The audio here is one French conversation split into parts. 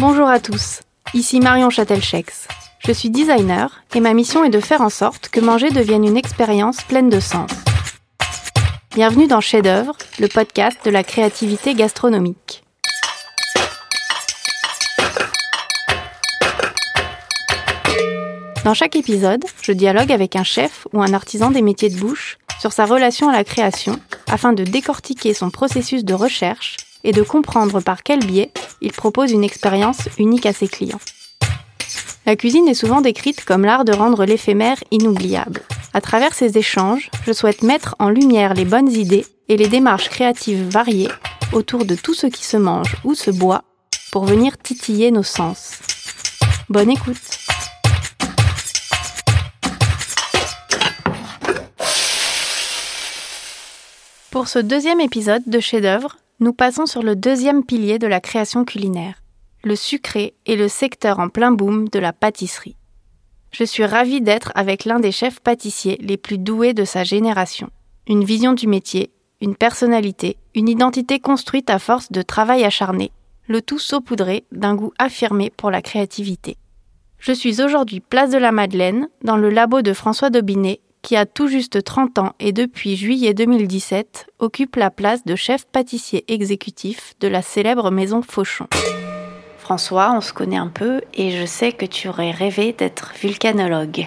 Bonjour à tous, ici Marion Châtelchex. Je suis designer et ma mission est de faire en sorte que manger devienne une expérience pleine de sens. Bienvenue dans Chef d'œuvre, le podcast de la créativité gastronomique. Dans chaque épisode, je dialogue avec un chef ou un artisan des métiers de bouche sur sa relation à la création afin de décortiquer son processus de recherche et de comprendre par quel biais il propose une expérience unique à ses clients. La cuisine est souvent décrite comme l'art de rendre l'éphémère inoubliable. À travers ces échanges, je souhaite mettre en lumière les bonnes idées et les démarches créatives variées autour de tout ce qui se mange ou se boit pour venir titiller nos sens. Bonne écoute Pour ce deuxième épisode de chef-d'œuvre, nous passons sur le deuxième pilier de la création culinaire, le sucré et le secteur en plein boom de la pâtisserie. Je suis ravie d'être avec l'un des chefs pâtissiers les plus doués de sa génération. Une vision du métier, une personnalité, une identité construite à force de travail acharné, le tout saupoudré d'un goût affirmé pour la créativité. Je suis aujourd'hui place de la Madeleine, dans le labo de François Dobinet, qui a tout juste 30 ans et depuis juillet 2017 occupe la place de chef pâtissier exécutif de la célèbre maison Fauchon. François, on se connaît un peu et je sais que tu aurais rêvé d'être vulcanologue.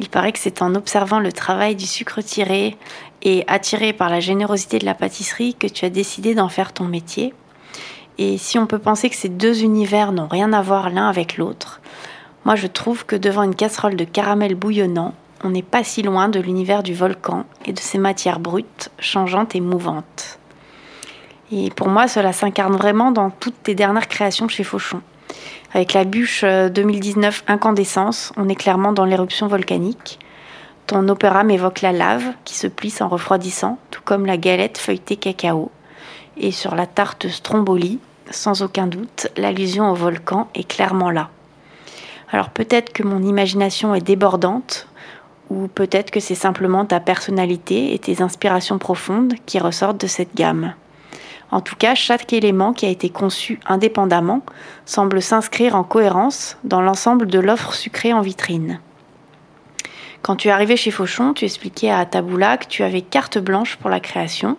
Il paraît que c'est en observant le travail du sucre tiré et attiré par la générosité de la pâtisserie que tu as décidé d'en faire ton métier. Et si on peut penser que ces deux univers n'ont rien à voir l'un avec l'autre, moi je trouve que devant une casserole de caramel bouillonnant, on n'est pas si loin de l'univers du volcan et de ses matières brutes, changeantes et mouvantes. Et pour moi, cela s'incarne vraiment dans toutes tes dernières créations chez Fauchon. Avec la bûche 2019 euh, Incandescence, on est clairement dans l'éruption volcanique. Ton opéra m'évoque la lave qui se plisse en refroidissant, tout comme la galette feuilletée cacao. Et sur la tarte Stromboli, sans aucun doute, l'allusion au volcan est clairement là. Alors peut-être que mon imagination est débordante, ou peut-être que c'est simplement ta personnalité et tes inspirations profondes qui ressortent de cette gamme. En tout cas, chaque élément qui a été conçu indépendamment semble s'inscrire en cohérence dans l'ensemble de l'offre sucrée en vitrine. Quand tu es arrivé chez Fauchon, tu expliquais à Taboula que tu avais carte blanche pour la création.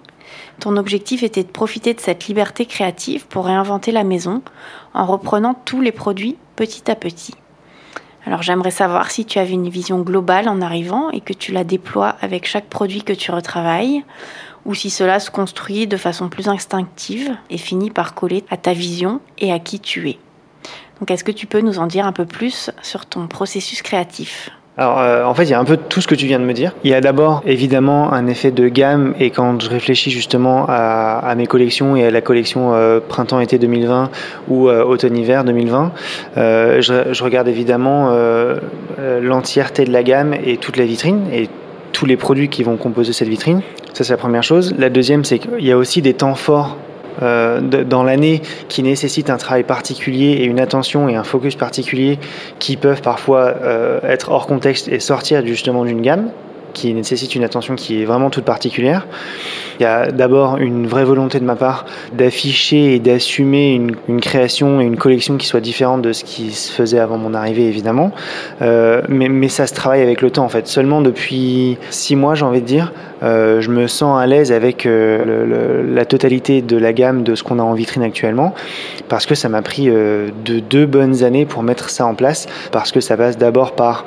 Ton objectif était de profiter de cette liberté créative pour réinventer la maison en reprenant tous les produits petit à petit. Alors j'aimerais savoir si tu avais une vision globale en arrivant et que tu la déploies avec chaque produit que tu retravailles, ou si cela se construit de façon plus instinctive et finit par coller à ta vision et à qui tu es. Donc est-ce que tu peux nous en dire un peu plus sur ton processus créatif? Alors, euh, en fait, il y a un peu tout ce que tu viens de me dire. Il y a d'abord, évidemment, un effet de gamme. Et quand je réfléchis justement à, mes collections et à la collection euh, printemps-été 2020 ou euh, automne-hiver 2020, je, je, regarde évidemment l'entièreté de la gamme et toute la vitrine et tous les produits qui vont composer cette vitrine. Ça, c'est la première chose. La deuxième, c'est qu'il y a aussi des temps forts euh, dans l'année qui nécessitent un travail particulier et une attention et un focus particulier qui peuvent parfois euh, être hors contexte et sortir justement d'une gamme qui nécessite une attention qui est vraiment toute particulière. Il y a d'abord une vraie volonté de ma part d'afficher et d'assumer une, création et une collection qui soit différente de ce qui se faisait avant mon arrivée, évidemment. Euh, mais, ça se travaille avec le temps, en fait. Seulement depuis six mois, j'ai envie de dire, euh, je me sens à l'aise avec euh, la totalité de la gamme de ce qu'on a en vitrine actuellement, parce que ça m'a pris de deux bonnes années pour mettre ça en place, parce que ça passe d'abord par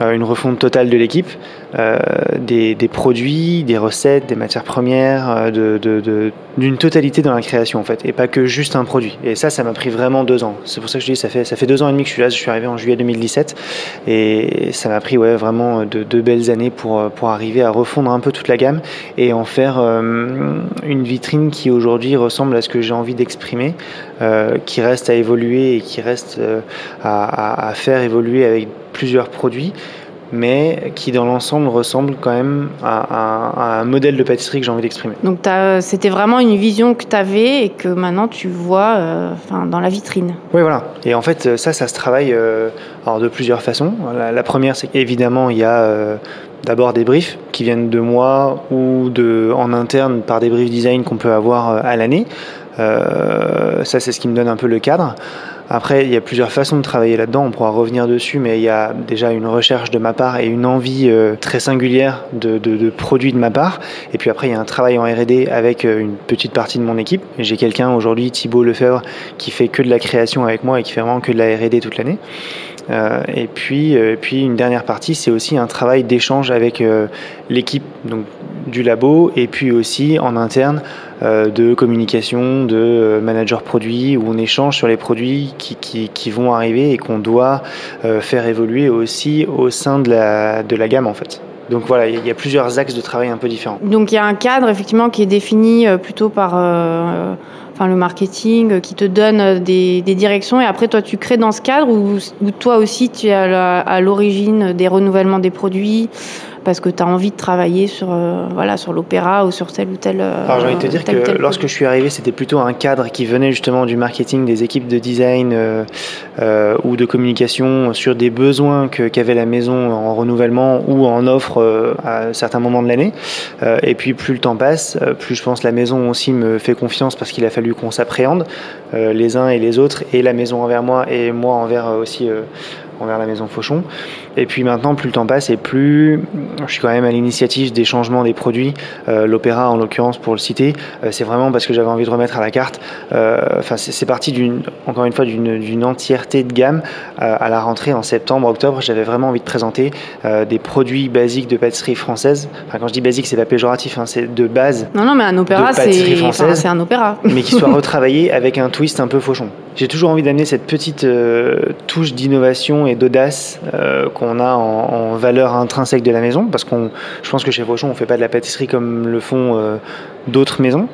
une refonte totale de l'équipe, euh, des, produits, des recettes, des matières premières, euh, d'une totalité dans la création en fait, et pas que juste un produit. Et ça, ça m'a pris vraiment deux ans. C'est pour ça que je dis, ça fait, ça fait deux ans et demi que je suis là, je suis arrivé en juillet 2017, et ça m'a pris ouais, vraiment deux, deux, belles années pour, arriver à refondre un peu toute la gamme et en faire euh, une vitrine qui aujourd'hui ressemble à ce que j'ai envie d'exprimer, euh, qui reste à évoluer et qui reste euh, à, faire évoluer avec plusieurs produits mais qui dans l'ensemble ressemble quand même à, un modèle de pâtisserie que j'ai envie d'exprimer. Donc c'était vraiment une vision que tu avais et que maintenant tu vois euh, dans la vitrine. Oui, voilà. Et en fait, ça, ça se travaille euh, alors de plusieurs façons. La, première, c'est qu'évidemment, il y a euh, d'abord des briefs qui viennent de moi ou de, en interne par des briefs design qu'on peut avoir à l'année. ça, c'est ce qui me donne un peu le cadre. Après, il y a plusieurs façons de travailler là-dedans, on pourra revenir dessus, mais il y a déjà une recherche de ma part et une envie euh, très singulière de, de, produits de ma part. Et puis après, il y a un travail en R&D avec euh, une petite partie de mon équipe. J'ai quelqu'un aujourd'hui, Thibaut Lefebvre, qui fait que de la création avec moi et qui fait vraiment que de la R&D toute l'année. Euh, et puis, euh, puis une dernière partie, c'est aussi un travail d'échange avec euh, l'équipe du labo et puis aussi en interne de communication, de manager produit où on échange sur les produits qui, qui, qui vont arriver et qu'on doit faire évoluer aussi au sein de la, de la gamme en fait. Donc voilà, il y a plusieurs axes de travail un peu différents. Donc il y a un cadre effectivement qui est défini plutôt par enfin le marketing euh, qui te donne euh, des, des, directions. Et après toi tu crées dans ce cadre ou, toi aussi tu es à l'origine des renouvellements des produits? Parce que tu as envie de travailler sur, euh, voilà, sur l'opéra ou sur tel ou tel. Euh, Alors j'ai envie de te dire que lorsque je suis arrivé, c'était plutôt un cadre qui venait justement du marketing, des équipes de design euh, ou de communication sur des besoins qu'avait la maison en renouvellement ou en offre à certains moments de l'année. et puis plus le temps passe, plus je pense la maison aussi me fait confiance parce qu'il a fallu qu'on s'appréhende les uns et les autres et la maison envers moi et moi envers aussi envers la maison Fauchon. Et puis maintenant, plus le temps passe et plus je suis quand même à l'initiative des changements des produits. Euh, L'opéra, en l'occurrence, pour le citer, euh, c'est vraiment parce que j'avais envie de remettre à la carte. Euh, enfin, c'est parti d'une, encore une fois, d'une entièreté de gamme. à la rentrée en septembre, octobre, j'avais vraiment envie de présenter des produits basiques de pâtisserie française. Enfin, quand je dis basique, c'est pas péjoratif, hein, c'est de base. Non, non, mais un opéra, c'est un opéra. mais qui soit retravaillé avec un twist un peu fauchon. J'ai toujours envie d'amener cette petite touche d'innovation et d'audace qu'on a en, valeur intrinsèque de la maison, parce qu'on, je pense que chez Fauchon, on fait pas de la pâtisserie comme le font euh, d'autres maisons.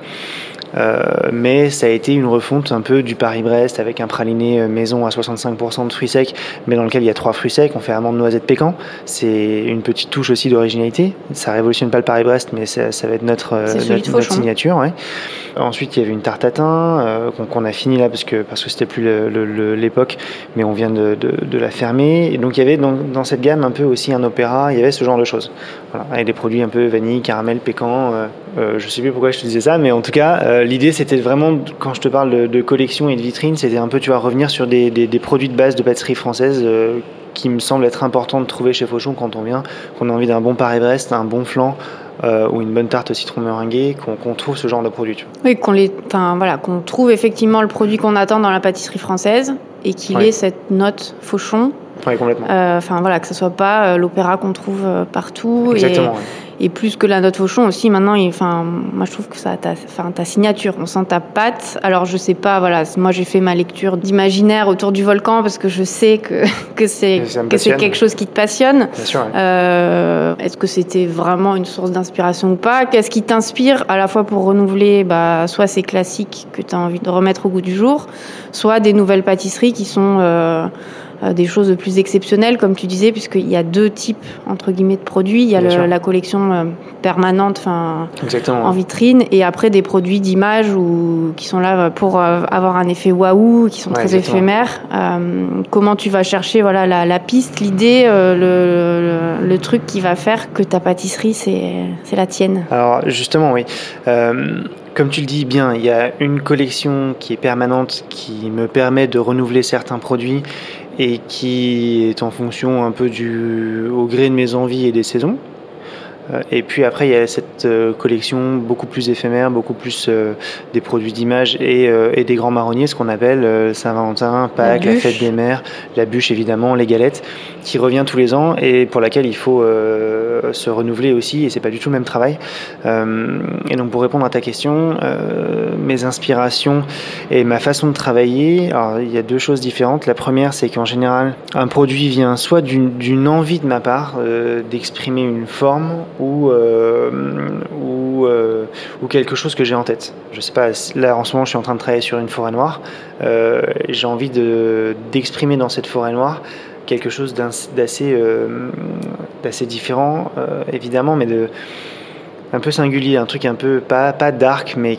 Euh, mais ça a été une refonte un peu du Paris-Brest avec un praliné euh, maison à 65% de fruits secs, mais dans lequel il y a trois fruits secs. On fait amande, noisette, pécan. C'est une petite touche aussi d'originalité. Ça révolutionne pas le Paris-Brest, mais ça, ça, va être notre, euh, notre, signature. Ouais. Ensuite, il y avait une tarte à thym qu'on a fini là parce que parce que c'était plus l'époque, mais on vient de, de, de, la fermer. Et donc il y avait dans, dans, cette gamme un peu aussi un opéra. Il y avait ce genre de choses, voilà, avec des produits un peu vanille, caramel, pécan. Euh, je sais plus pourquoi je te disais ça, mais en tout cas euh, l'idée, c'était vraiment, quand je te parle de, collection et de vitrine, c'était un peu, tu vois, revenir sur des, produits de base de pâtisserie française euh, qui me semble être important de trouver chez Fauchon quand on vient, qu'on a envie d'un bon Paris-Brest, un bon flan. ou une bonne tarte au citron meringuée, qu'on trouve ce genre de produit. Tu Oui, qu'on les, voilà, qu'on trouve effectivement le produit qu'on attend dans la pâtisserie française et qu'il ait cette note Fauchon. Oui, complètement. Enfin voilà, que ce soit pas l'opéra qu'on trouve partout. Exactement et plus que la note Fauchon aussi maintenant enfin moi je trouve que ça ta enfin ta signature. On sent ta patte. Alors je sais pas voilà moi j'ai fait ma lecture d'imaginaire autour du volcan parce que je sais que que c'est que c'est quelque chose qui te passionne. Bien sûr, euh, est-ce que c'était vraiment une source d'inspiration ou pas? Qu'est-ce qui t'inspire à la fois pour renouveler bah soit ces classiques que tu as envie de remettre au goût du jour soit des nouvelles pâtisseries qui sont euh, des choses plus exceptionnelles, comme tu disais, puisqu'il y a deux types entre guillemets de produits. Il y a la collection euh, permanente, enfin en vitrine, et après des produits d'image ou qui sont là pour euh, avoir un effet waouh, qui sont très éphémères. comment tu vas chercher voilà la, la piste, l'idée, le, le, truc qui va faire que ta pâtisserie c'est la tienne? Alors justement, oui. Comme tu le dis bien, il y a une collection qui est permanente, qui me permet de renouveler certains produits et qui est en fonction un peu du, au gré de mes envies et des saisons. Euh, et puis après, il y a cette euh, collection beaucoup plus éphémère, beaucoup plus euh, des produits d'image et, et, des grands marronniers, ce qu'on appelle Saint-Valentin, Pâques, la, fête des mères, la bûche évidemment, les galettes, qui revient tous les ans et pour laquelle il faut se renouveler aussi. Et c'est pas du tout le même travail. et donc pour répondre à ta question, mes inspirations et ma façon de travailler, alors il y a deux choses différentes. La première, c'est qu'en général, un produit vient soit d'une envie de ma part d'exprimer une forme ou, euh, ou, euh, quelque chose que j'ai en tête. Je sais pas, là en ce moment je suis en train de travailler sur une forêt noire. Euh, j'ai envie d'exprimer dans cette forêt noire quelque chose d'assez d'assez différent, évidemment, mais de un peu singulier, un truc un peu pas, pas dark, mais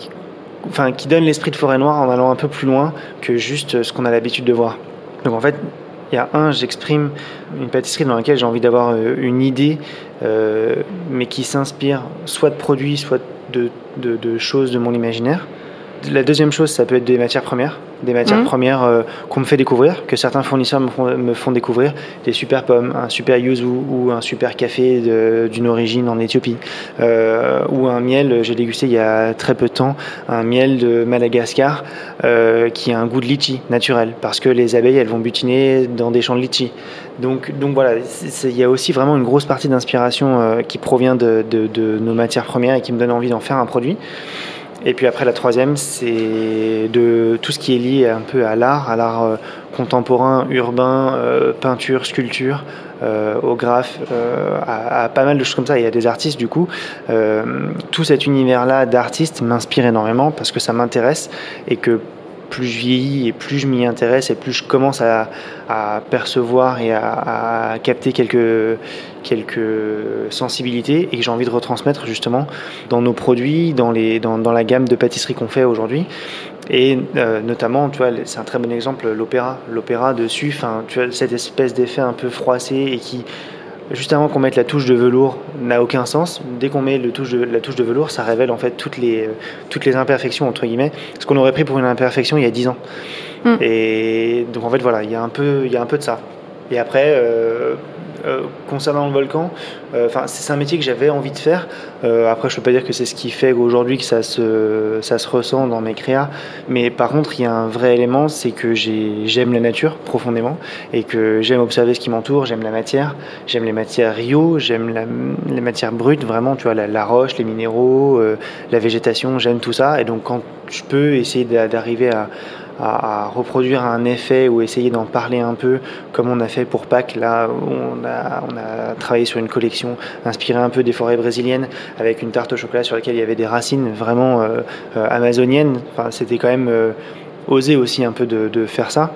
enfin, qui donne l'esprit de forêt noire en allant un peu plus loin que juste ce qu'on a l'habitude de voir. Donc en fait, il y a un, j'exprime une pâtisserie dans laquelle j'ai envie d'avoir une idée mais qui s'inspire soit de produits, soit de, choses de mon imaginaire. La deuxième chose, ça peut être des matières premières, des matières Mhm. premières euh, qu'on me fait découvrir, que certains fournisseurs me font, me font découvrir, des super pommes, un super yuzu ou un super café d'une origine en Éthiopie, euh, ou un miel, j'ai dégusté il y a très peu de temps, un miel de Madagascar euh, qui a un goût de litchi naturel, parce que les abeilles, elles vont butiner dans des champs de litchi. Donc, donc voilà, il y a aussi vraiment une grosse partie d'inspiration qui provient de, de- de nos matières premières et qui me donne envie d'en faire un produit. Et puis après, la troisième, c'est de tout ce qui est lié un peu à l'art, à l'art euh, contemporain, urbain, euh, peinture, sculpture, euh, au graphe, à, à pas mal de choses comme ça. Il y a des artistes, du coup. Tout cet univers-là d'artistes m'inspire énormément parce que ça m'intéresse et que plus je vieillis et plus je m'y intéresse et plus je commence à, percevoir et à, capter quelques, sensibilités et que j'ai envie de retransmettre justement dans nos produits, dans, la gamme de pâtisseries qu'on fait aujourd'hui. Et euh, notamment, tu vois, c'est un très bon exemple, l'opéra. L'opéra dessus, enfin, tu cette espèce d'effet un peu froissé et qui, juste avant qu'on mette la touche de velours, n'a aucun sens. Dès qu'on met le touche de, la touche de velours, ça révèle en fait toutes les, euh, toutes les imperfections, entre guillemets, ce qu'on aurait pris pour une imperfection il y a 10 ans. Mm. Et donc en fait, voilà, il y, a un peu- il y a un peu de ça. Et après, euh, euh, concernant le volcan, euh, c'est un métier que j'avais envie de faire. Euh, après, je peux pas dire que c'est ce qui fait aujourd'hui que ça se, ça se ressent dans mes créas. Mais par contre, il y a un vrai élément, c'est que j'ai- j'aime la nature profondément et que j'aime observer ce qui m'entoure. J'aime la matière, j'aime les matières Rio, j'aime les matières brutes, vraiment, tu vois, la, roche, les minéraux, la végétation, j'aime tout ça. Et donc, quand je peux essayer d'a- d'arriver à, à, reproduire un effet ou essayer d'en parler un peu, comme on a fait pour Pâques, là, on a, on a travaillé sur une collection inspirée un peu des forêts brésiliennes, avec une tarte au chocolat sur laquelle il y avait des racines vraiment euh, euh, amazoniennes. Enfin, c'était quand même euh, osé aussi un peu de faire ça.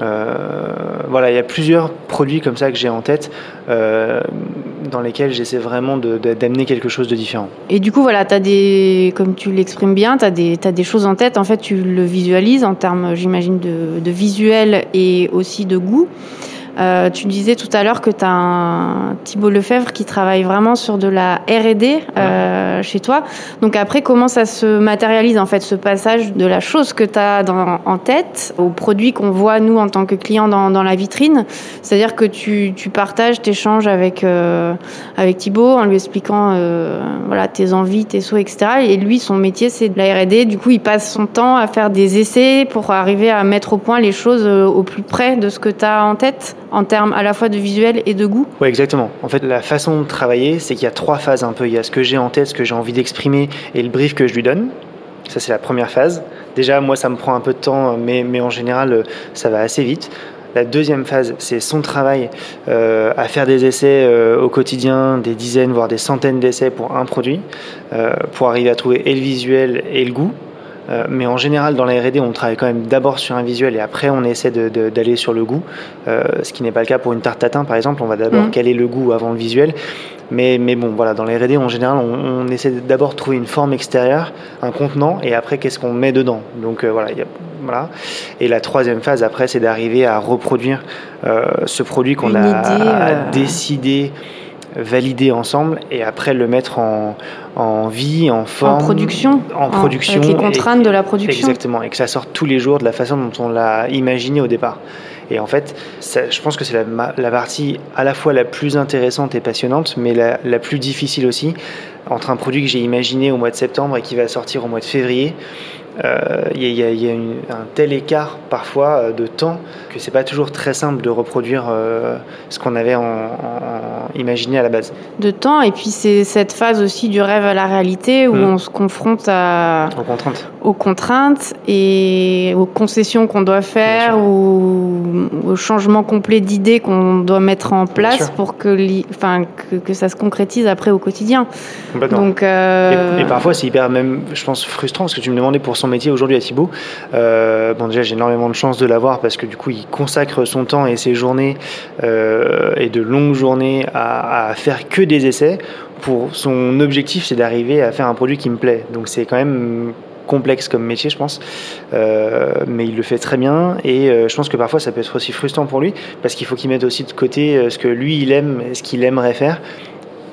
Euh, voilà, il y a plusieurs produits comme ça que j'ai en tête, euh, dans lesquels j'essaie vraiment d'amener quelque chose de différent. Et du coup, voilà, as des, comme tu l'exprimes bien, tu as, des choses en tête. En fait, tu le visualises en termes, j'imagine, de, de visuel et aussi de goût. Euh, tu disais tout à l'heure que tu as un Thibault Lefebvre qui travaille vraiment sur de la R&D euh, chez toi. Donc après, comment ça se matérialise en fait ce passage de la chose que tu as dans, en tête au produit qu'on voit nous en tant que client dans, dans la vitrine? C'est-à-dire que tu, tu partages, tu échanges avec, euh, avec Thibault en lui expliquant euh, voilà, tes envies, tes souhaits, etc. Et lui, son métier, c'est de la R&D. Du coup, il passe son temps à faire des essais pour arriver à mettre au point les choses euh, au plus près de ce que tu as en tête? En termes à la fois de visuel et de goût Oui, exactement. En fait, la façon de travailler, c'est qu'il y a trois phases un peu. Il y a ce que j'ai en tête, ce que j'ai envie d'exprimer et le brief que je lui donne. Ça, c'est la première phase. Déjà, moi, ça me prend un peu de temps, mais, mais en général, ça va assez vite. La deuxième phase, c'est son travail euh, à faire des essais euh, au quotidien, des dizaines, voire des centaines d'essais pour un produit, euh, pour arriver à trouver et le visuel et le goût. Euh, mais en général, dans la R&D, on travaille quand même d'abord sur un visuel et après on essaie d'aller sur le goût. Euh, ce qui n'est pas le cas pour une tarte tatin, par exemple. On va d'abord mmh. caler le goût avant le visuel. Mais, mais bon, voilà, dans la R&D, en général, on, on essaie d'abord de trouver une forme extérieure, un contenant, et après, qu'est-ce qu'on met dedans. Donc euh, voilà, y a, voilà. Et la troisième phase, après, c'est d'arriver à reproduire ce produit qu'on a idée, décidé valider ensemble et après le mettre en, en vie, en forme. En production. En production. Avec les contraintes et, de la production. Exactement. Et que ça sorte tous les jours de la façon dont on l'a imaginé au départ. Et en fait, ça, je pense que c'est la, la, partie à la fois la plus intéressante et passionnante, mais la, la plus difficile aussi, entre un produit que j'ai imaginé au mois de septembre et qui va sortir au mois de février. Il euh, y, y, a, y a une, un tel écart parfois euh, de temps que c'est pas toujours très simple de reproduire euh, ce qu'on avait en, en, imaginé à la base. De temps et puis c'est cette phase aussi du rêve à la réalité où mmh. on se confronte à, aux contraintes, aux contraintes et aux concessions qu'on doit faire ou au changement complet d'idées qu'on doit mettre en place pour que, enfin, que, que, ça se concrétise après au quotidien. Donc, euh... et, et, parfois c'est hyper même, je pense, frustrant parce que tu me demandais pour son métier aujourd'hui à Thibaut. Euh, bon, déjà, j'ai énormément de chance de l'avoir parce que du coup, il consacre son temps et ses journées euh, et de longues journées à, faire que des essais. Pour son objectif, c'est d'arriver à faire un produit qui me plaît. Donc, c'est quand même complexe comme métier, je pense, euh, mais il le fait très bien et je pense que parfois ça peut être aussi frustrant pour lui parce qu'il faut qu'il mette aussi de côté ce que lui il aime, ce qu'il aimerait faire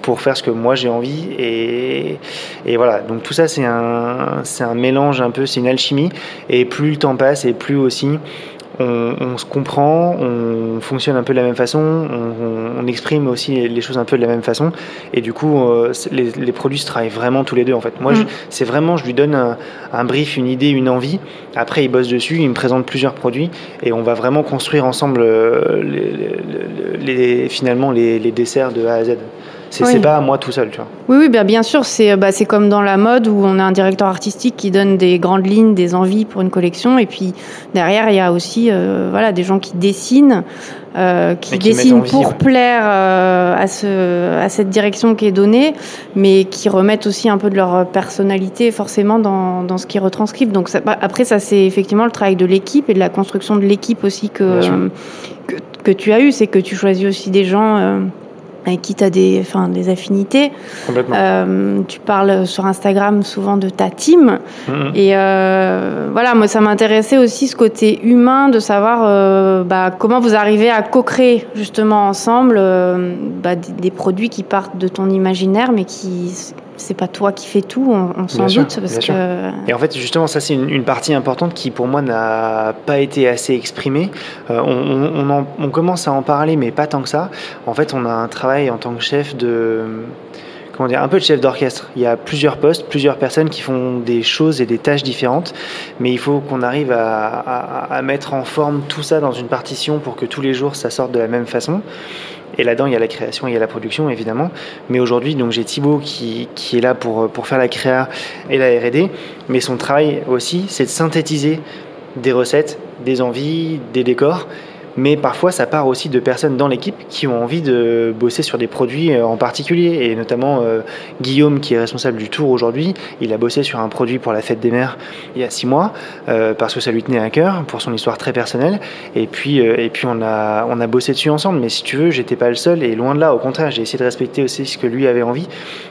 pour faire ce que moi j'ai envie. Et, et, voilà, donc tout ça, c'est un, c'est un mélange un peu, c'est une alchimie. Et plus le temps passe, et plus aussi on, se comprend, on fonctionne un peu de la même façon, on, exprime aussi les choses un peu de la même façon, et du coup, euh, les, produits se travaillent vraiment tous les deux en fait. Moi, mm. c'est vraiment, je lui donne un, brief, une idée, une envie. Après, il bosse dessus, il me présente plusieurs produits, et on va vraiment construire ensemble euh, les, finalement les desserts de A à Z. C'est pas moi tout seul, tu vois. Oui, oui, bien, bien sûr. C'est bah, comme dans la mode où on a un directeur artistique qui donne des grandes lignes, des envies pour une collection. Et puis derrière, il y a aussi euh, voilà, des gens qui dessinent. Euh, qui, dessinent pour plaire euh, à, ce, à cette direction qui est donnée, mais qui remettent aussi un peu de leur personnalité forcément dans, dans ce qu'ils retranscrivent. Donc bah, après, ça c'est effectivement le travail de l'équipe et de la construction de l'équipe aussi que, que, que, tu as eu, c'est que tu choisis aussi des gens avec qui tu as des, enfin, des affinités. Euh, tu parles sur Instagram souvent de ta team. Mm-hmm. Et euh, voilà, moi, ça m'intéressait aussi ce côté humain de savoir euh, bah, comment vous arrivez à co-créer justement ensemble bah, des, produits qui partent de ton imaginaire, mais qui c'est pas toi qui fais tout, on, s'en doute. Parce que... Et en fait, justement, ça, c'est une, partie importante qui, pour moi, n'a pas été assez exprimée. Euh, on, on, commence à en parler, mais pas tant que ça. En fait, on a un travail en tant que chef de. Comment dire, un peu de chef d'orchestre. Il y a plusieurs postes, plusieurs personnes qui font des choses et des tâches différentes, mais il faut qu'on arrive à, à, à mettre en forme tout ça dans une partition pour que tous les jours ça sorte de la même façon. Et là-dedans, il y a la création, il y a la production, évidemment. Mais aujourd'hui, donc j'ai Thibaut qui, qui, est là pour, pour faire la créa et la R&D. Mais son travail aussi, c'est de synthétiser des recettes, des envies, des décors mais parfois ça part aussi de personnes dans l'équipe qui ont envie de bosser sur des produits euh, en particulier, et notamment euh, Guillaume qui est responsable du tour aujourd'hui, il a bossé sur un produit pour la fête des mères il y a six mois, euh, parce que ça lui tenait à cœur, pour son histoire très personnelle, et puis, et puis on, a, on a bossé dessus ensemble, mais si tu veux, j'étais pas le seul, et loin de là, au contraire, j'ai essayé de respecter aussi ce que lui avait envie,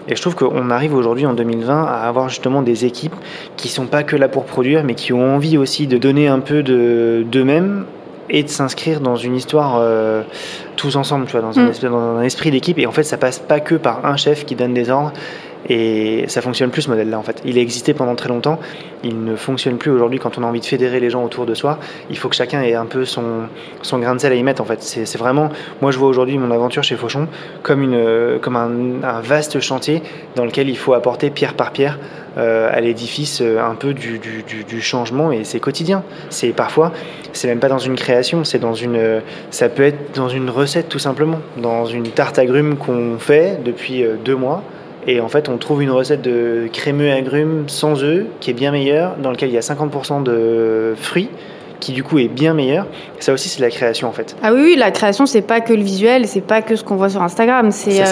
et je trouve qu'on arrive aujourd'hui en 2020 à avoir justement des équipes qui sont pas que là pour produire, mais qui ont envie aussi de donner un peu d'eux-mêmes et de s'inscrire dans une histoire euh, tous ensemble, tu vois, dans, un, mm. dans un esprit d'équipe. Et en fait, ça passe pas que par un chef qui donne des ordres. Et ça fonctionne plus ce modèle-là en fait. Il a existé pendant très longtemps, il ne fonctionne plus aujourd'hui quand on a envie de fédérer les gens autour de soi. Il faut que chacun ait un peu son, son grain de sel à y mettre en fait. C'est vraiment, moi je vois aujourd'hui mon aventure chez Fauchon comme, une, comme un, vaste chantier dans lequel il faut apporter pierre par pierre euh, à l'édifice euh, un peu du, du, changement et c'est quotidien. C'est parfois, c'est même pas dans une création, c'est dans une, ça peut être dans une recette tout simplement, dans une tarte agrumes qu'on fait depuis euh, deux mois. Et en fait, on trouve une recette de crémeux agrumes sans œufs qui est bien meilleure, dans lequel il y a 50% de fruits qui du coup est bien meilleur. Ça aussi, c'est la création en fait. Ah oui, oui la création, c'est pas que le visuel, c'est pas que ce qu'on voit sur Instagram. C'est,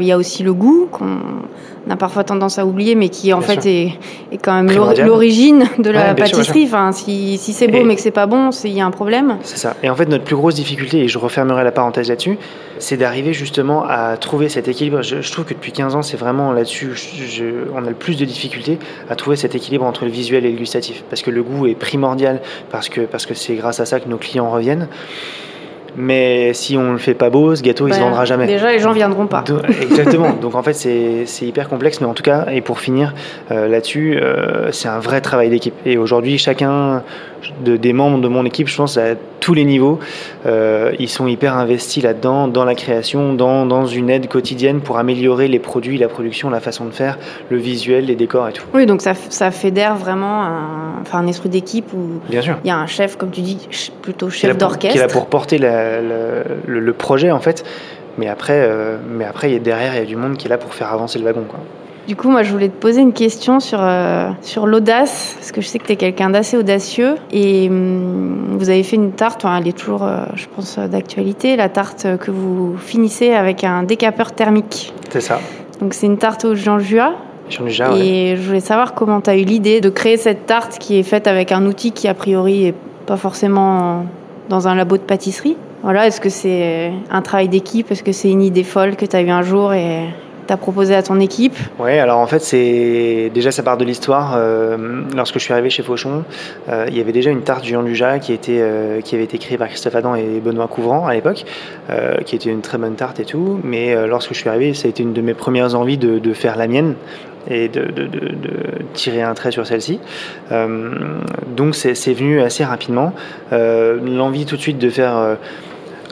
il y a aussi le goût qu'on on a parfois tendance à oublier, mais qui en fait est, est, quand même l'origine de la pâtisserie. enfin, si, si c'est beau mais que c'est pas bon, il y a un problème. C'est ça. Et en fait, notre plus grosse difficulté, et je refermerai la parenthèse là-dessus, c'est d'arriver justement à trouver cet équilibre. Je, trouve que depuis 15 ans, c'est vraiment là-dessus, on a le plus de difficultés à trouver cet équilibre entre le visuel et le gustatif, parce que le goût est primordial, parce que parce que c'est grâce à ça que nos clients reviennent. Mais si on le fait pas beau, ce gâteau, il se bah, vendra jamais. Déjà, les gens viendront pas. Exactement. Donc en fait, c'est hyper complexe, mais en tout cas, et pour finir euh, là-dessus, euh, c'est un vrai travail d'équipe. Et aujourd'hui, chacun de, des membres de mon équipe, je pense à tous les niveaux, euh, ils sont hyper investis là-dedans, dans la création, dans, dans, une aide quotidienne pour améliorer les produits, la production, la façon de faire, le visuel, les décors et tout. Oui, donc ça, ça fédère vraiment un, enfin, un esprit d'équipe où Bien sûr. il y a un chef, comme tu dis, plutôt chef d'orchestre. Qui est là pour porter la, le, le, projet en fait. Mais après, euh, mais après, derrière, il y a du monde qui est là pour faire avancer le wagon. Quoi. Du coup, moi, je voulais te poser une question sur, euh, sur l'audace, parce que je sais que tu es quelqu'un d'assez audacieux. Et hum, vous avez fait une tarte, elle est toujours, euh, je pense, d'actualité, la tarte que vous finissez avec un décapeur thermique. C'est ça. Donc, c'est une tarte au Jean Jua. Jean Jua, Et je voulais savoir comment tu as eu l'idée de créer cette tarte qui est faite avec un outil qui, a priori, est pas forcément dans un labo de pâtisserie. Voilà, est-ce que c'est un travail d'équipe? Est-ce que c'est une idée folle que tu as eu un jour et tu proposé à ton équipe Oui, alors en fait, c'est déjà ça part de l'histoire. lorsque je suis arrivé chez Fauchon, il y avait déjà une tarte Jean Luja qui, était, qui avait été créée par Christophe Adam et Benoît Couvrant à l'époque, qui était une très bonne tarte et tout. Mais lorsque je suis arrivé, ça a été une de mes premières envies de, faire la mienne et de, tirer un trait sur celle-ci. Euh, donc c'est venu assez rapidement. Euh, l'envie tout de suite de faire euh,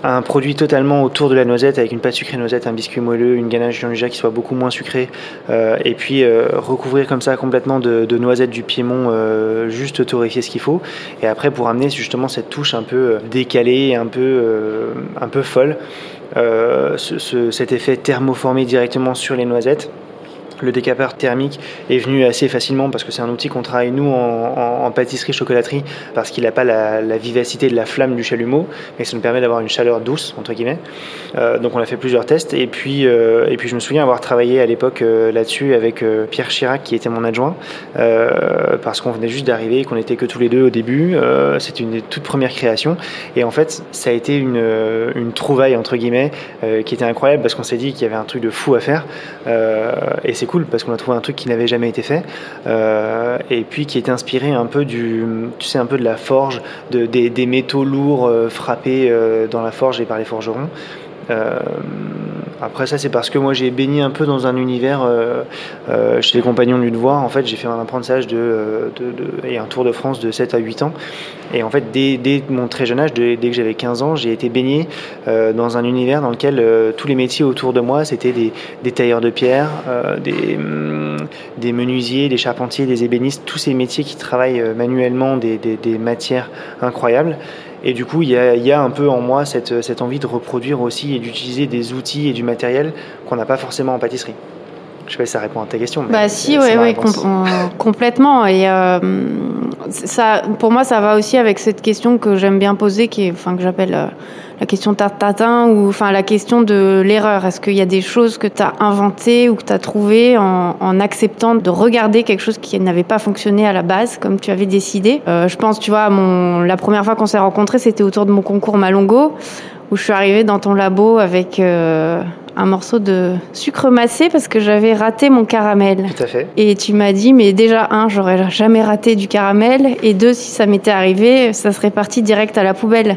un produit totalement autour de la noisette avec une pâte sucrée noisette, un biscuit moelleux, une ganache Jean qui soit beaucoup moins sucrée et puis recouvrir comme ça complètement de, noisettes du Piémont, juste torréfier ce qu'il faut. Et après pour amener justement cette touche un peu décalée, un peu, un peu folle, cet effet thermoformé directement sur les noisettes le décapeur thermique est venu assez facilement parce que c'est un outil qu'on travaille nous en, pâtisserie chocolaterie parce qu'il n'a pas la, vivacité de la flamme du chalumeau, mais ça nous permet d'avoir une chaleur douce entre guillemets. Euh, donc on a fait plusieurs tests et puis euh, et puis je me souviens avoir travaillé à l'époque euh, là-dessus avec Pierre Chirac qui était mon adjoint parce qu'on venait juste d'arriver, qu'on était que tous les deux au début. C'était une des toutes premières créations et en fait ça a été une, une trouvaille entre guillemets qui était incroyable parce qu'on s'est dit qu'il y avait un truc de fou à faire et c'est cool parce qu'on a trouvé un truc qui n'avait jamais été fait euh, et puis qui est inspiré un peu du, tu sais, un peu de la forge, de, des, métaux lourds euh, frappés euh, dans la forge et par les forgerons. Après ça, c'est parce que moi j'ai baigné un peu dans un univers euh, euh, chez les compagnons du devoir. En fait, j'ai fait un apprentissage et un tour de France de 7 à 8 ans. Et en fait, dès, mon très jeune âge, dès, que j'avais 15 ans, j'ai été baigné euh, dans un univers dans lequel tous les métiers autour de moi, c'était des, tailleurs de pierre, des, hum, des, menuisiers, des charpentiers, des ébénistes, tous ces métiers qui travaillent manuellement des, des matières incroyables. Et du coup, il y a, un peu en moi cette, cette envie de reproduire aussi et d'utiliser des outils et du matériel qu'on n'a pas forcément en pâtisserie. Je sais pas si ça répond à ta question. bah si, oui, ouais, complètement. Et euh, ça, pour moi, ça va aussi avec cette question que j'aime bien poser, qui est, enfin, que j'appelle euh, la question tatin ou enfin la question de l'erreur. Est-ce qu'il y a des choses que tu as inventées ou que tu as trouvées en, en, acceptant de regarder quelque chose qui n'avait pas fonctionné à la base, comme tu avais décidé? Euh, Je pense, tu vois, mon, la première fois qu'on s'est rencontrés, c'était autour de mon concours Malongo, où je suis arrivée dans ton labo avec un morceau de sucre massé parce que j'avais raté mon caramel. Tout à fait. Et tu m'as dit, mais déjà, un, j'aurais jamais raté du caramel, et deux, si ça m'était arrivé, ça serait parti direct à la poubelle.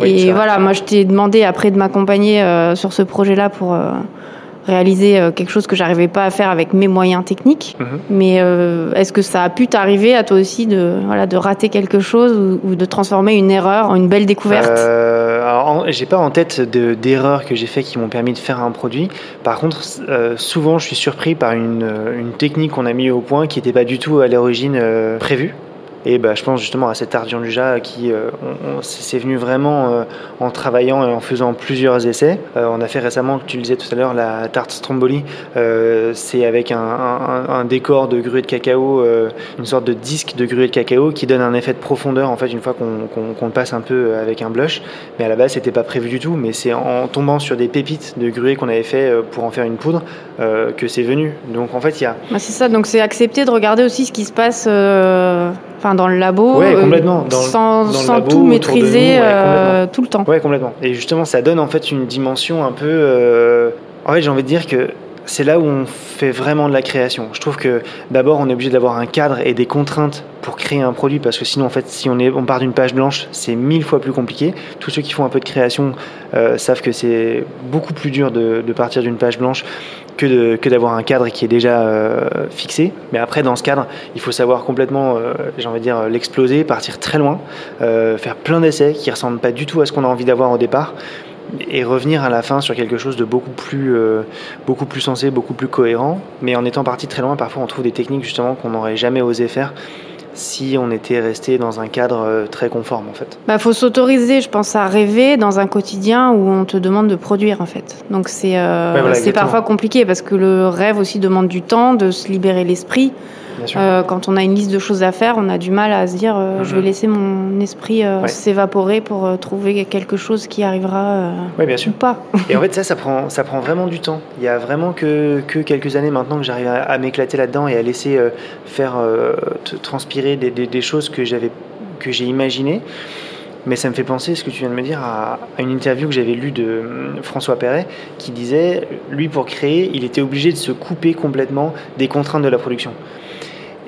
et voilà, moi, je t'ai demandé après de m'accompagner euh, sur ce projet-là pour. Euh, réaliser euh, quelque chose que j'arrivais pas à faire avec mes moyens techniques. Mhm. Mais est-ce que ça a pu t'arriver à toi aussi de, voilà, de rater quelque chose ou, de transformer une erreur en une belle découverte? J'ai pas en tête d'erreurs que j'ai fait qui m'ont permis de faire un produit. Par contre, euh, souvent, je suis surpris par une, une technique qu'on a mis au point qui n'était pas du tout à l'origine euh, prévue. Et bah, je pense justement à cet art Luja qui euh, c'est venu vraiment euh, en travaillant et en faisant plusieurs essais. Euh, on a fait récemment, tu le disais tout à l'heure, la tarte Stromboli. c'est avec un, décor de gruée de cacao, une sorte de disque de gruée de cacao qui donne un effet de profondeur en fait une fois qu'on le passe un peu avec un blush. Mais à la base, c'était pas prévu du tout. Mais c'est en tombant sur des pépites de gruée qu'on avait fait pour en faire une poudre que c'est venu. Donc en fait, il y a. Bah, c'est ça. Donc c'est accepter de regarder aussi ce qui se passe enfin dans le labo, ouais, complètement. Dans, sans, sans tout maîtriser euh, tout le temps. Ouais, complètement. Et justement, ça donne en fait une dimension un peu. Euh, en fait, j'ai envie de dire que c'est là où on fait vraiment de la création. Je trouve que d'abord, on est obligé d'avoir un cadre et des contraintes pour créer un produit parce que sinon, en fait, si on, est, on part d'une page blanche, c'est mille fois plus compliqué. Tous ceux qui font un peu de création euh, savent que c'est beaucoup plus dur de, partir d'une page blanche que d'avoir un cadre qui est déjà euh, fixé. Mais après, dans ce cadre, il faut savoir complètement, euh, j'ai envie de dire, l'exploser, partir très loin, euh, faire plein d'essais qui ressemblent pas du tout à ce qu'on a envie d'avoir au départ et revenir à la fin sur quelque chose de beaucoup plus, beaucoup plus sensé, beaucoup plus cohérent. Mais en étant parti très loin, parfois on trouve des techniques justement qu'on n'aurait jamais osé faire si on était resté dans un cadre euh, très conforme en fait. Bah faut s'autoriser, je pense, à rêver dans un quotidien où on te demande de produire en fait. Donc c'est euh, c'est parfois compliqué parce que le rêve aussi demande du temps, de se libérer l'esprit. Euh, quand on a une liste de choses à faire, on a du mal à se dire euh, je vais mhm. laisser mon esprit euh, s'évaporer pour trouver quelque chose qui arrivera bien sûr. ou pas. Et en fait, ça, ça prend, ça prend vraiment du temps. Il y a vraiment que, que quelques années maintenant que j'arrive à, m'éclater là-dedans et à laisser faire transpirer des, des, des choses que j'avais que j'ai imaginées. mais ça me fait penser, ce que tu viens de me dire, à, une interview que j'avais lue de euh, François Perret, qui disait, lui, pour créer, il était obligé de se couper complètement des contraintes de la production.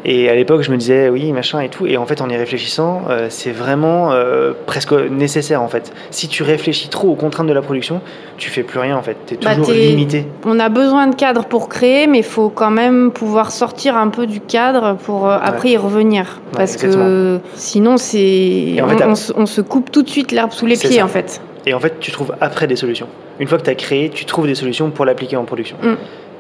Et à l'époque, je me disais, oui, machin et tout. Et en fait, en y réfléchissant, euh, c'est vraiment euh, presque nécessaire, en fait. Si tu réfléchis trop aux contraintes de la production, tu fais plus rien, en fait. Tu es bah, toujours limité. On a besoin de cadre pour créer, mais il faut quand même pouvoir sortir un peu du cadre pour euh, après y revenir. Parce que sinon, c'est on, se coupe tout de suite l'herbe sous les pieds, en fait. Et en fait, tu trouves après des solutions. Une fois que tu as créé, tu trouves des solutions pour l'appliquer en production. Mm.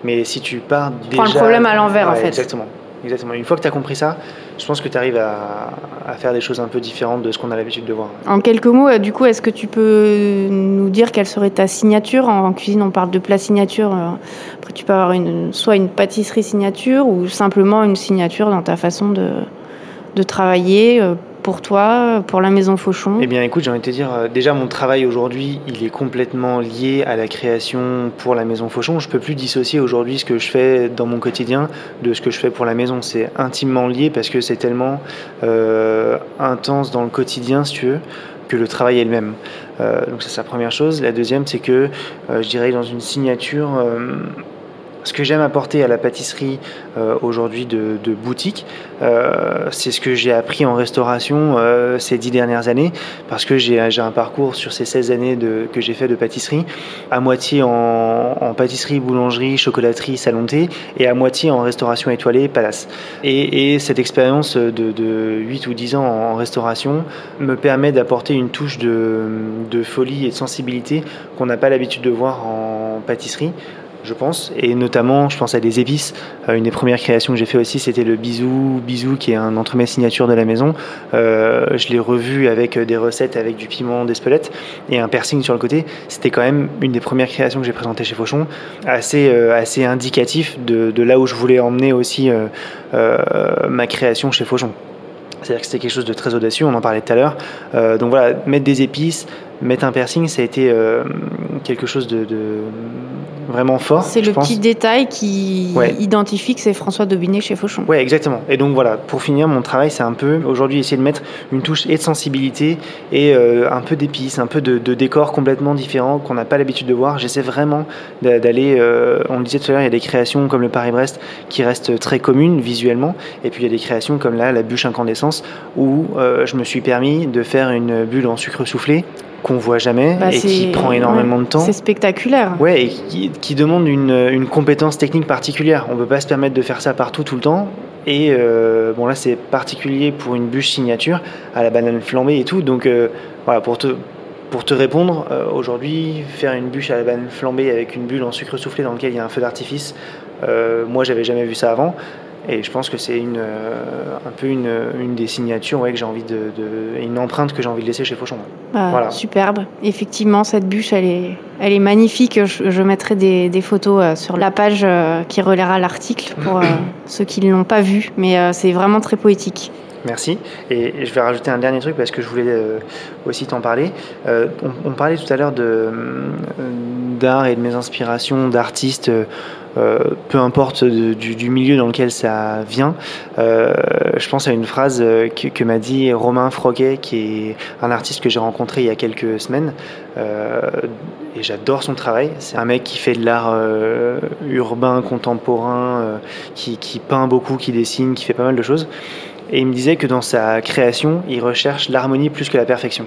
Mais si tu pars déjà... Tu prends le problème à l'envers, en fait. Exactement. Exactement. Une fois que tu as compris ça, je pense que tu arrives à, faire des choses un peu différentes de ce qu'on a l'habitude de voir. En quelques mots, euh, du coup, est-ce que tu peux nous dire quelle serait ta signature En cuisine, on parle de plat signature. Euh, après, tu peux avoir une, soit une pâtisserie signature ou simplement une signature dans ta façon de, travailler euh, pour toi, pour la Maison Fauchon? Eh bien, écoute, j'ai envie de te dire, euh, déjà, mon travail aujourd'hui, il est complètement lié à la création pour la Maison Fauchon. Je peux plus dissocier aujourd'hui ce que je fais dans mon quotidien de ce que je fais pour la maison. C'est intimement lié parce que c'est tellement euh, intense dans le quotidien, si tu veux, que le travail est le même. Euh, donc, c'est la première chose. La deuxième, c'est que je dirais dans une signature ce que j'aime apporter à la pâtisserie euh, aujourd'hui de, boutique, euh, c'est ce que j'ai appris en restauration euh, ces dix dernières années, parce que j'ai un parcours sur ces 16 années que j'ai fait de pâtisserie, à moitié en, pâtisserie, boulangerie, chocolaterie, salon thé, et à moitié en restauration étoilée, palace. Et, cette expérience de, de, 8 ou 10 ans en restauration me permet d'apporter une touche de folie et de sensibilité qu'on n'a pas l'habitude de voir en pâtisserie je pense. Et notamment, je pense à des épices. Euh, une des premières créations que j'ai fait aussi, c'était le bisou, bisou qui est un entremets signature de la maison. Euh, je l'ai revu avec des recettes avec du piment d'Espelette et un piercing sur le côté. C'était quand même une des premières créations que j'ai présentées chez Fauchon, assez, euh, assez indicatif de, là où je voulais emmener aussi ma création chez Fauchon. C'est-à-dire que c'était quelque chose de très audacieux, on en parlait tout à l'heure. donc voilà, mettre des épices, mettre un piercing, ça a été quelque chose de, vraiment fort. C'est le petit détail qui identifie que c'est François Dobinet chez Fauchon. Oui, exactement. Et donc voilà, pour finir, mon travail, c'est un peu aujourd'hui essayer de mettre une touche et de sensibilité et euh, un peu d'épices, un peu de, décor complètement différent qu'on n'a pas l'habitude de voir. J'essaie vraiment d'aller, euh, on le disait tout à l'heure, il y a des créations comme le Paris-Brest qui restent très communes visuellement, et puis il y a des créations comme là, la bûche incandescence, où euh, je me suis permis de faire une bulle en sucre soufflé qu'on voit jamais bah, et qui prend énormément de temps. C'est spectaculaire. Ouais, et qui, demande une, une, compétence technique particulière. On ne peut pas se permettre de faire ça partout tout le temps. Et euh, bon là, c'est particulier pour une bûche signature à la banane flambée et tout. Donc euh, voilà, pour te pour te répondre, euh, aujourd'hui, faire une bûche à la banane flambée avec une bulle en sucre soufflé dans lequel il y a un feu d'artifice, moi j'avais jamais vu ça avant. Et je pense que c'est une, euh, un peu une, une des signatures ouais, que j'ai envie de, de, une empreinte que j'ai envie de laisser chez Fauchon. Bah, voilà. Superbe. Effectivement, cette bûche, elle est, elle est magnifique. Je, mettrai des, des, photos euh, sur la page euh, qui relaiera l'article pour ceux qui ne l'ont pas vu. Mais c'est vraiment très poétique. Merci. Et je vais rajouter un dernier truc parce que je voulais aussi t'en parler. on, parlait tout à l'heure d'art et de mes inspirations d'artistes euh, peu importe du, milieu dans lequel ça vient. Euh, je pense à une phrase euh, que, m'a dit Romain Froguet, qui est un artiste que j'ai rencontré il y a quelques semaines. et j'adore son travail. C'est un mec qui fait de l'art urbain, contemporain, qui peint beaucoup, qui dessine, qui fait pas mal de choses. Et il me disait que dans sa création, il recherche l'harmonie plus que la perfection.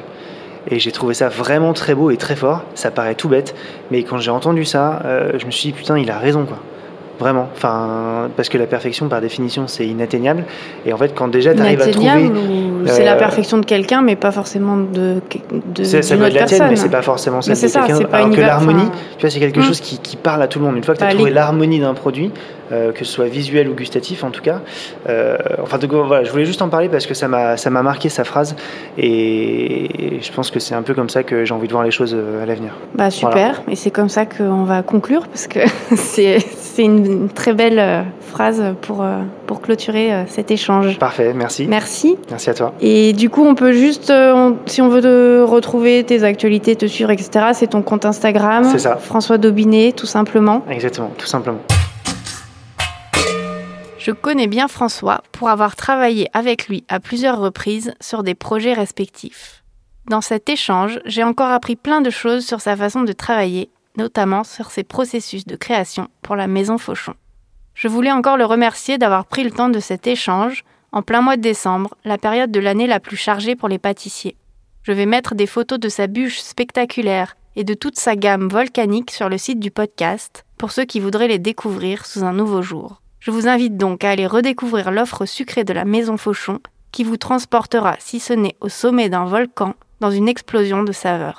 Et j'ai trouvé ça vraiment très beau et très fort. Ça paraît tout bête, mais quand j'ai entendu ça, euh, je me suis dit putain, il a raison quoi. Vraiment. Enfin, parce que la perfection, par définition, c'est inatteignable. Et en fait, quand déjà tu arrives à trouver. c'est la euh, perfection de quelqu'un, mais pas forcément de, de ça, ça de la tienne, mais c'est pas forcément ça de quelqu'un. Alors que l'harmonie, tu vois, c'est quelque hmm. chose qui, qui, parle à tout le monde. Une fois que tu as bah, trouvé l'harmonie d'un produit, euh, que ce soit visuel ou gustatif en tout cas. Euh, enfin, voilà, je voulais juste en parler parce que ça m'a ça m'a marqué sa phrase et je pense que c'est un peu comme ça que j'ai envie de voir les choses à l'avenir. Bah super, et c'est comme ça qu'on va conclure parce que c'est c'est une, très belle euh, phrase pour, euh, pour clôturer euh, cet échange. Parfait, merci. Merci. Merci à toi. Et du coup, on peut juste, si on veut te retrouver tes actualités, te suivre, etc., c'est ton compte Instagram. C'est ça. François Dobinet, tout simplement. Exactement, tout simplement. Je connais bien François pour avoir travaillé avec lui à plusieurs reprises sur des projets respectifs. Dans cet échange, j'ai encore appris plein de choses sur sa façon de travailler, notamment sur ses processus de création pour la maison Fauchon. Je voulais encore le remercier d'avoir pris le temps de cet échange en plein mois de décembre, la période de l'année la plus chargée pour les pâtissiers. Je vais mettre des photos de sa bûche spectaculaire et de toute sa gamme volcanique sur le site du podcast pour ceux qui voudraient les découvrir sous un nouveau jour. Je vous invite donc à aller redécouvrir l'offre sucrée de la Maison Fauchon qui vous transportera, si ce n'est au sommet d'un volcan, dans une explosion de saveurs.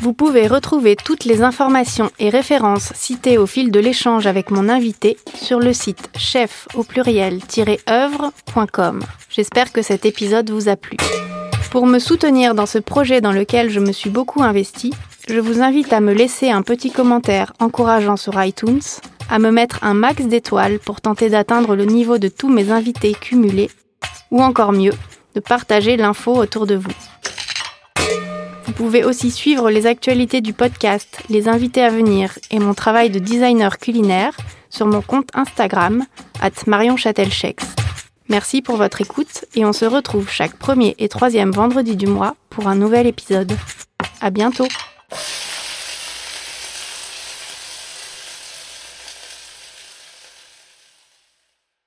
Vous pouvez retrouver toutes les informations et références citées au fil de l'échange avec mon invité sur le site chef au pluriel-œuvre.com. J'espère que cet épisode vous a plu. Pour me soutenir dans ce projet dans lequel je me suis beaucoup investi, je vous invite à me laisser un petit commentaire encourageant sur iTunes, à me mettre un max d'étoiles pour tenter d'atteindre le niveau de tous mes invités cumulés, ou encore mieux, de partager l'info autour de vous. Vous pouvez aussi suivre les actualités du podcast, les invités à venir et mon travail de designer culinaire sur mon compte Instagram, at Merci pour votre écoute et on se retrouve chaque premier et troisième vendredi du mois pour un nouvel épisode. À bientôt!